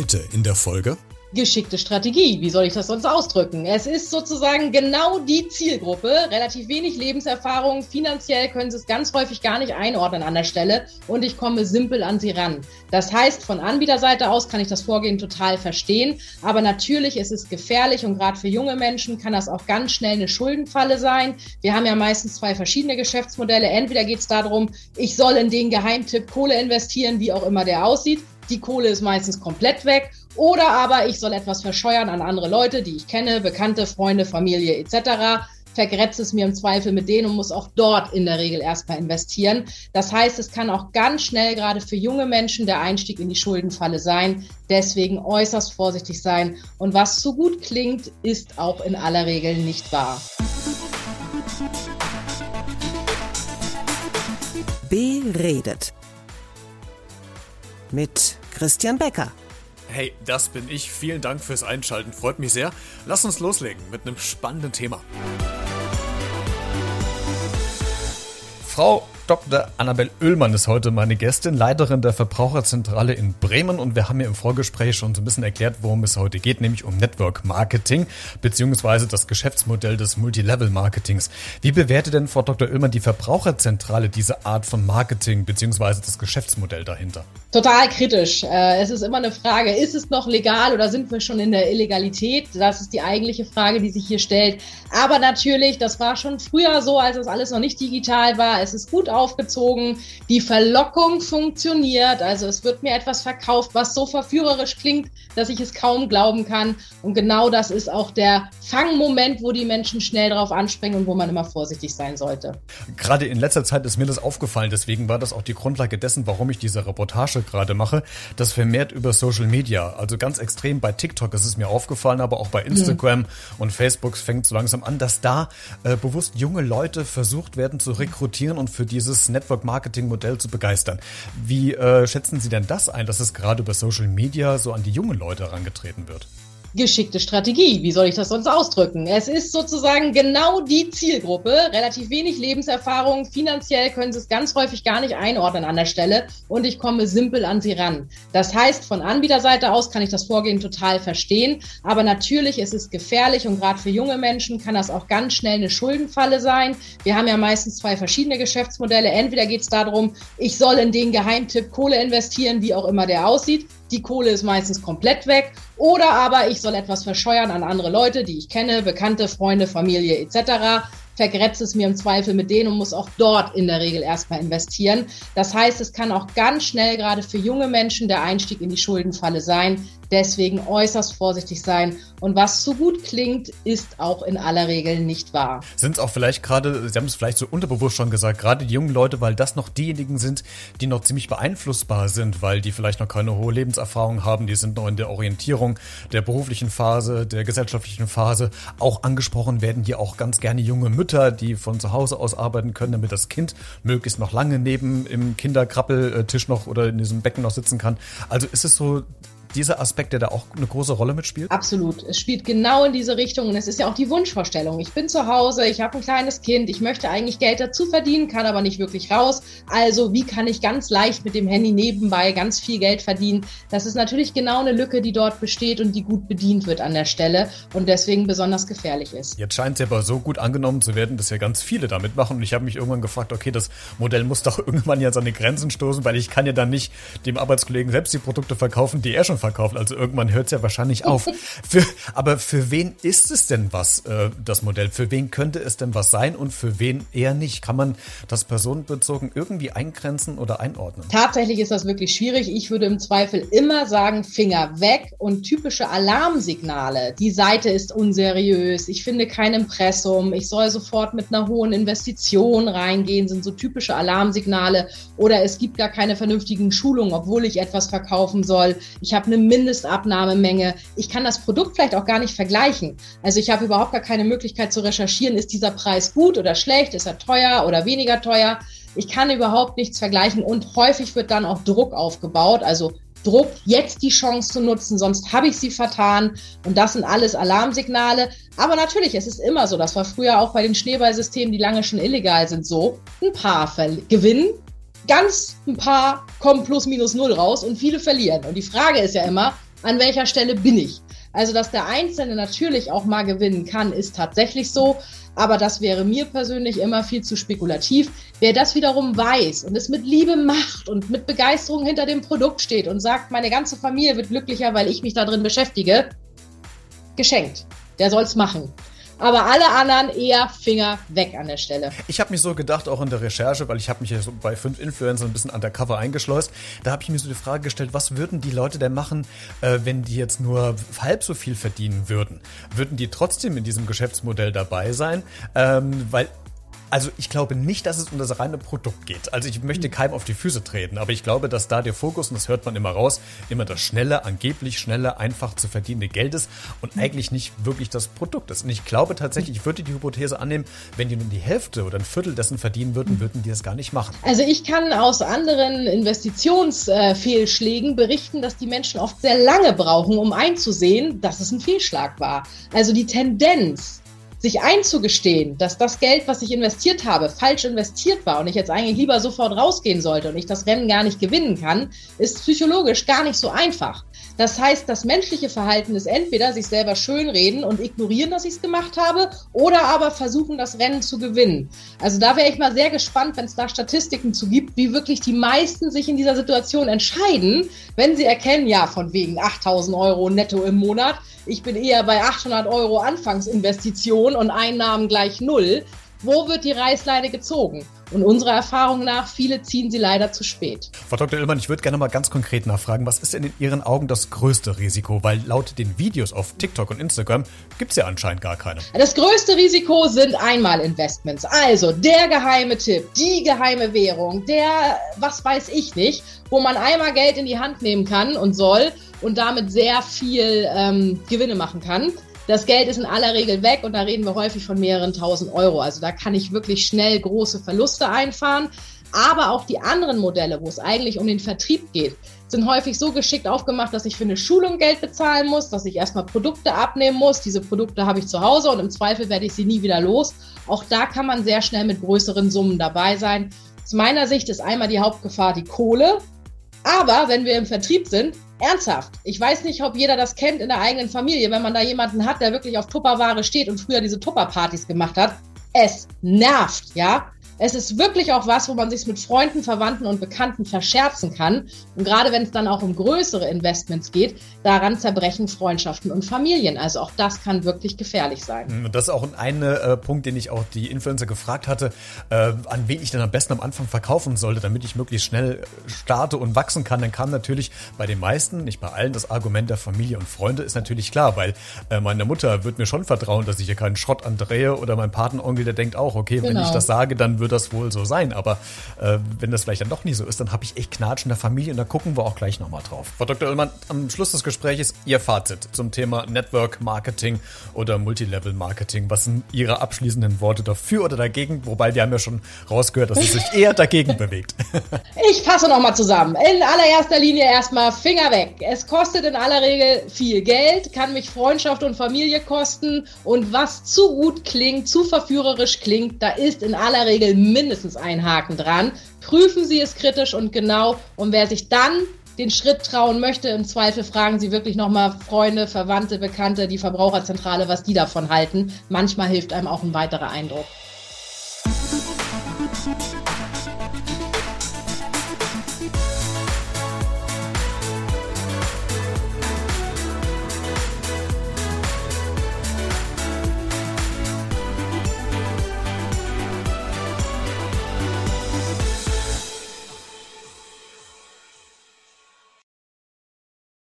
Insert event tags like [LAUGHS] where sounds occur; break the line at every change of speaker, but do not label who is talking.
Heute in der Folge
geschickte Strategie. Wie soll ich das sonst ausdrücken? Es ist sozusagen genau die Zielgruppe, relativ wenig Lebenserfahrung, finanziell können sie es ganz häufig gar nicht einordnen an der Stelle und ich komme simpel an sie ran. Das heißt, von Anbieterseite aus kann ich das Vorgehen total verstehen, aber natürlich ist es gefährlich und gerade für junge Menschen kann das auch ganz schnell eine Schuldenfalle sein. Wir haben ja meistens zwei verschiedene Geschäftsmodelle. Entweder geht es darum, ich soll in den Geheimtipp Kohle investieren, wie auch immer der aussieht. Die Kohle ist meistens komplett weg oder aber ich soll etwas verscheuern an andere Leute, die ich kenne, Bekannte, Freunde, Familie etc. Vergrätze es mir im Zweifel mit denen und muss auch dort in der Regel erstmal investieren. Das heißt, es kann auch ganz schnell gerade für junge Menschen der Einstieg in die Schuldenfalle sein. Deswegen äußerst vorsichtig sein. Und was zu gut klingt, ist auch in aller Regel nicht wahr.
Beredet mit Christian Becker.
Hey, das bin ich. Vielen Dank fürs Einschalten. Freut mich sehr. Lass uns loslegen mit einem spannenden Thema. Frau Dr. Annabel Oehlmann ist heute meine Gästin, Leiterin der Verbraucherzentrale in Bremen und wir haben mir im Vorgespräch schon so ein bisschen erklärt, worum es heute geht, nämlich um Network Marketing beziehungsweise das Geschäftsmodell des Multilevel Marketings. Wie bewertet denn Frau Dr. Oehlmann die Verbraucherzentrale diese Art von Marketing beziehungsweise das Geschäftsmodell dahinter?
Total kritisch. Äh, es ist immer eine Frage, ist es noch legal oder sind wir schon in der Illegalität? Das ist die eigentliche Frage, die sich hier stellt. Aber natürlich, das war schon früher so, als es alles noch nicht digital war. Es ist gut aufgezogen. Die Verlockung funktioniert. Also es wird mir etwas verkauft, was so verführerisch klingt, dass ich es kaum glauben kann. Und genau das ist auch der Fangmoment, wo die Menschen schnell darauf anspringen und wo man immer vorsichtig sein sollte.
Gerade in letzter Zeit ist mir das aufgefallen. Deswegen war das auch die Grundlage dessen, warum ich diese Reportage gerade mache. Das vermehrt über Social Media. Also ganz extrem bei TikTok ist es mir aufgefallen, aber auch bei Instagram mhm. und Facebook fängt so langsam an, dass da äh, bewusst junge Leute versucht werden zu rekrutieren und für dieses dieses Network-Marketing-Modell zu begeistern. Wie äh, schätzen Sie denn das ein, dass es gerade über Social Media so an die jungen Leute herangetreten wird?
Geschickte Strategie. Wie soll ich das sonst ausdrücken? Es ist sozusagen genau die Zielgruppe, relativ wenig Lebenserfahrung, finanziell können sie es ganz häufig gar nicht einordnen an der Stelle und ich komme simpel an sie ran. Das heißt, von Anbieterseite aus kann ich das Vorgehen total verstehen, aber natürlich ist es gefährlich und gerade für junge Menschen kann das auch ganz schnell eine Schuldenfalle sein. Wir haben ja meistens zwei verschiedene Geschäftsmodelle. Entweder geht es darum, ich soll in den Geheimtipp Kohle investieren, wie auch immer der aussieht die Kohle ist meistens komplett weg. Oder aber ich soll etwas verscheuern an andere Leute, die ich kenne, Bekannte, Freunde, Familie etc vergrätze es mir im Zweifel mit denen und muss auch dort in der Regel erstmal investieren. Das heißt, es kann auch ganz schnell gerade für junge Menschen der Einstieg in die Schuldenfalle sein. Deswegen äußerst vorsichtig sein. Und was zu gut klingt, ist auch in aller Regel nicht wahr.
Sind es auch vielleicht gerade, Sie haben es vielleicht so unterbewusst schon gesagt, gerade die jungen Leute, weil das noch diejenigen sind, die noch ziemlich beeinflussbar sind, weil die vielleicht noch keine hohe Lebenserfahrung haben, die sind noch in der Orientierung der beruflichen Phase, der gesellschaftlichen Phase. Auch angesprochen werden hier auch ganz gerne junge Mütter, die von zu Hause aus arbeiten können, damit das Kind möglichst noch lange neben im Kinderkrabbeltisch noch oder in diesem Becken noch sitzen kann. Also ist es so dieser Aspekt, der da auch eine große Rolle mitspielt?
Absolut. Es spielt genau in diese Richtung und es ist ja auch die Wunschvorstellung. Ich bin zu Hause, ich habe ein kleines Kind, ich möchte eigentlich Geld dazu verdienen, kann aber nicht wirklich raus. Also wie kann ich ganz leicht mit dem Handy nebenbei ganz viel Geld verdienen? Das ist natürlich genau eine Lücke, die dort besteht und die gut bedient wird an der Stelle und deswegen besonders gefährlich ist.
Jetzt scheint es aber so gut angenommen zu werden, dass ja ganz viele damit machen und ich habe mich irgendwann gefragt, okay, das Modell muss doch [LAUGHS] irgendwann ja seine Grenzen stoßen, weil ich kann ja dann nicht dem Arbeitskollegen selbst die Produkte verkaufen, die er schon verkauft. Also irgendwann hört es ja wahrscheinlich auf. [LAUGHS] für, aber für wen ist es denn was, äh, das Modell? Für wen könnte es denn was sein und für wen eher nicht? Kann man das personenbezogen irgendwie eingrenzen oder einordnen?
Tatsächlich ist das wirklich schwierig. Ich würde im Zweifel immer sagen, Finger weg und typische Alarmsignale. Die Seite ist unseriös, ich finde kein Impressum, ich soll sofort mit einer hohen Investition reingehen, sind so typische Alarmsignale. Oder es gibt gar keine vernünftigen Schulungen, obwohl ich etwas verkaufen soll. Ich habe eine Mindestabnahmemenge. Ich kann das Produkt vielleicht auch gar nicht vergleichen. Also ich habe überhaupt gar keine Möglichkeit zu recherchieren, ist dieser Preis gut oder schlecht, ist er teuer oder weniger teuer. Ich kann überhaupt nichts vergleichen und häufig wird dann auch Druck aufgebaut, also Druck, jetzt die Chance zu nutzen, sonst habe ich sie vertan. Und das sind alles Alarmsignale. Aber natürlich, es ist immer so, das war früher auch bei den Schneeballsystemen, die lange schon illegal sind, so. Ein paar gewinnen, ganz ein paar kommen plus minus null raus und viele verlieren. Und die Frage ist ja immer, an welcher Stelle bin ich. Also, dass der Einzelne natürlich auch mal gewinnen kann, ist tatsächlich so. Aber das wäre mir persönlich immer viel zu spekulativ. Wer das wiederum weiß und es mit Liebe macht und mit Begeisterung hinter dem Produkt steht und sagt, meine ganze Familie wird glücklicher, weil ich mich da drin beschäftige, geschenkt. Der soll's machen aber alle anderen eher Finger weg an der Stelle.
Ich habe mich so gedacht, auch in der Recherche, weil ich habe mich ja so bei fünf Influencern ein bisschen undercover eingeschleust, da habe ich mir so die Frage gestellt, was würden die Leute denn machen, äh, wenn die jetzt nur halb so viel verdienen würden? Würden die trotzdem in diesem Geschäftsmodell dabei sein? Ähm, weil also ich glaube nicht, dass es um das reine Produkt geht. Also ich möchte keinem auf die Füße treten, aber ich glaube, dass da der Fokus, und das hört man immer raus, immer das schnelle, angeblich schnelle, einfach zu verdienende Geld ist und eigentlich nicht wirklich das Produkt ist. Und ich glaube tatsächlich, ich würde die Hypothese annehmen, wenn die nur die Hälfte oder ein Viertel dessen verdienen würden, würden die das gar nicht machen.
Also ich kann aus anderen Investitionsfehlschlägen berichten, dass die Menschen oft sehr lange brauchen, um einzusehen, dass es ein Fehlschlag war. Also die Tendenz, sich einzugestehen, dass das Geld, was ich investiert habe, falsch investiert war und ich jetzt eigentlich lieber sofort rausgehen sollte und ich das Rennen gar nicht gewinnen kann, ist psychologisch gar nicht so einfach. Das heißt, das menschliche Verhalten ist entweder sich selber schönreden und ignorieren, dass ich es gemacht habe, oder aber versuchen, das Rennen zu gewinnen. Also da wäre ich mal sehr gespannt, wenn es da Statistiken zu gibt, wie wirklich die meisten sich in dieser Situation entscheiden, wenn sie erkennen, ja, von wegen 8000 Euro netto im Monat, ich bin eher bei 800 Euro Anfangsinvestition und Einnahmen gleich null. Wo wird die Reißleine gezogen? Und unserer Erfahrung nach, viele ziehen sie leider zu spät.
Frau Dr. Illmann, ich würde gerne mal ganz konkret nachfragen, was ist denn in Ihren Augen das größte Risiko? Weil laut den Videos auf TikTok und Instagram gibt es ja anscheinend gar keine.
Das größte Risiko sind Einmalinvestments. Also der geheime Tipp, die geheime Währung, der, was weiß ich nicht, wo man einmal Geld in die Hand nehmen kann und soll und damit sehr viel ähm, Gewinne machen kann. Das Geld ist in aller Regel weg und da reden wir häufig von mehreren tausend Euro. Also da kann ich wirklich schnell große Verluste einfahren. Aber auch die anderen Modelle, wo es eigentlich um den Vertrieb geht, sind häufig so geschickt aufgemacht, dass ich für eine Schulung Geld bezahlen muss, dass ich erstmal Produkte abnehmen muss. Diese Produkte habe ich zu Hause und im Zweifel werde ich sie nie wieder los. Auch da kann man sehr schnell mit größeren Summen dabei sein. Aus meiner Sicht ist einmal die Hauptgefahr die Kohle. Aber wenn wir im Vertrieb sind, ernsthaft, ich weiß nicht, ob jeder das kennt in der eigenen Familie, wenn man da jemanden hat, der wirklich auf Tupperware steht und früher diese Tupperpartys gemacht hat. Es nervt, ja. Es ist wirklich auch was, wo man sich mit Freunden, Verwandten und Bekannten verscherzen kann. Und gerade wenn es dann auch um größere Investments geht, daran zerbrechen Freundschaften und Familien. Also auch das kann wirklich gefährlich sein.
Und hm, das ist auch ein äh, Punkt, den ich auch die Influencer gefragt hatte, äh, an wen ich denn am besten am Anfang verkaufen sollte, damit ich möglichst schnell starte und wachsen kann. Dann kam natürlich bei den meisten, nicht bei allen, das Argument der Familie und Freunde ist natürlich klar, weil äh, meine Mutter wird mir schon vertrauen, dass ich hier keinen Schrott andrehe oder mein Patenonkel, der denkt auch, okay, genau. wenn ich genau. das sage, dann wird das wohl so sein. Aber äh, wenn das vielleicht dann doch nicht so ist, dann habe ich echt Knatsch in der Familie und da gucken wir auch gleich nochmal drauf. Frau Dr. Ullmann, am Schluss des Gesprächs Ihr Fazit zum Thema Network Marketing oder Multilevel Marketing. Was sind Ihre abschließenden Worte dafür oder dagegen? Wobei wir haben ja schon rausgehört, dass es sich [LAUGHS] eher dagegen bewegt. [LAUGHS]
Ich fasse nochmal zusammen. In allererster Linie erstmal Finger weg. Es kostet in aller Regel viel Geld, kann mich Freundschaft und Familie kosten und was zu gut klingt, zu verführerisch klingt, da ist in aller Regel mindestens ein Haken dran. Prüfen Sie es kritisch und genau. Und wer sich dann den Schritt trauen möchte, im Zweifel fragen Sie wirklich nochmal Freunde, Verwandte, Bekannte, die Verbraucherzentrale, was die davon halten. Manchmal hilft einem auch ein weiterer Eindruck.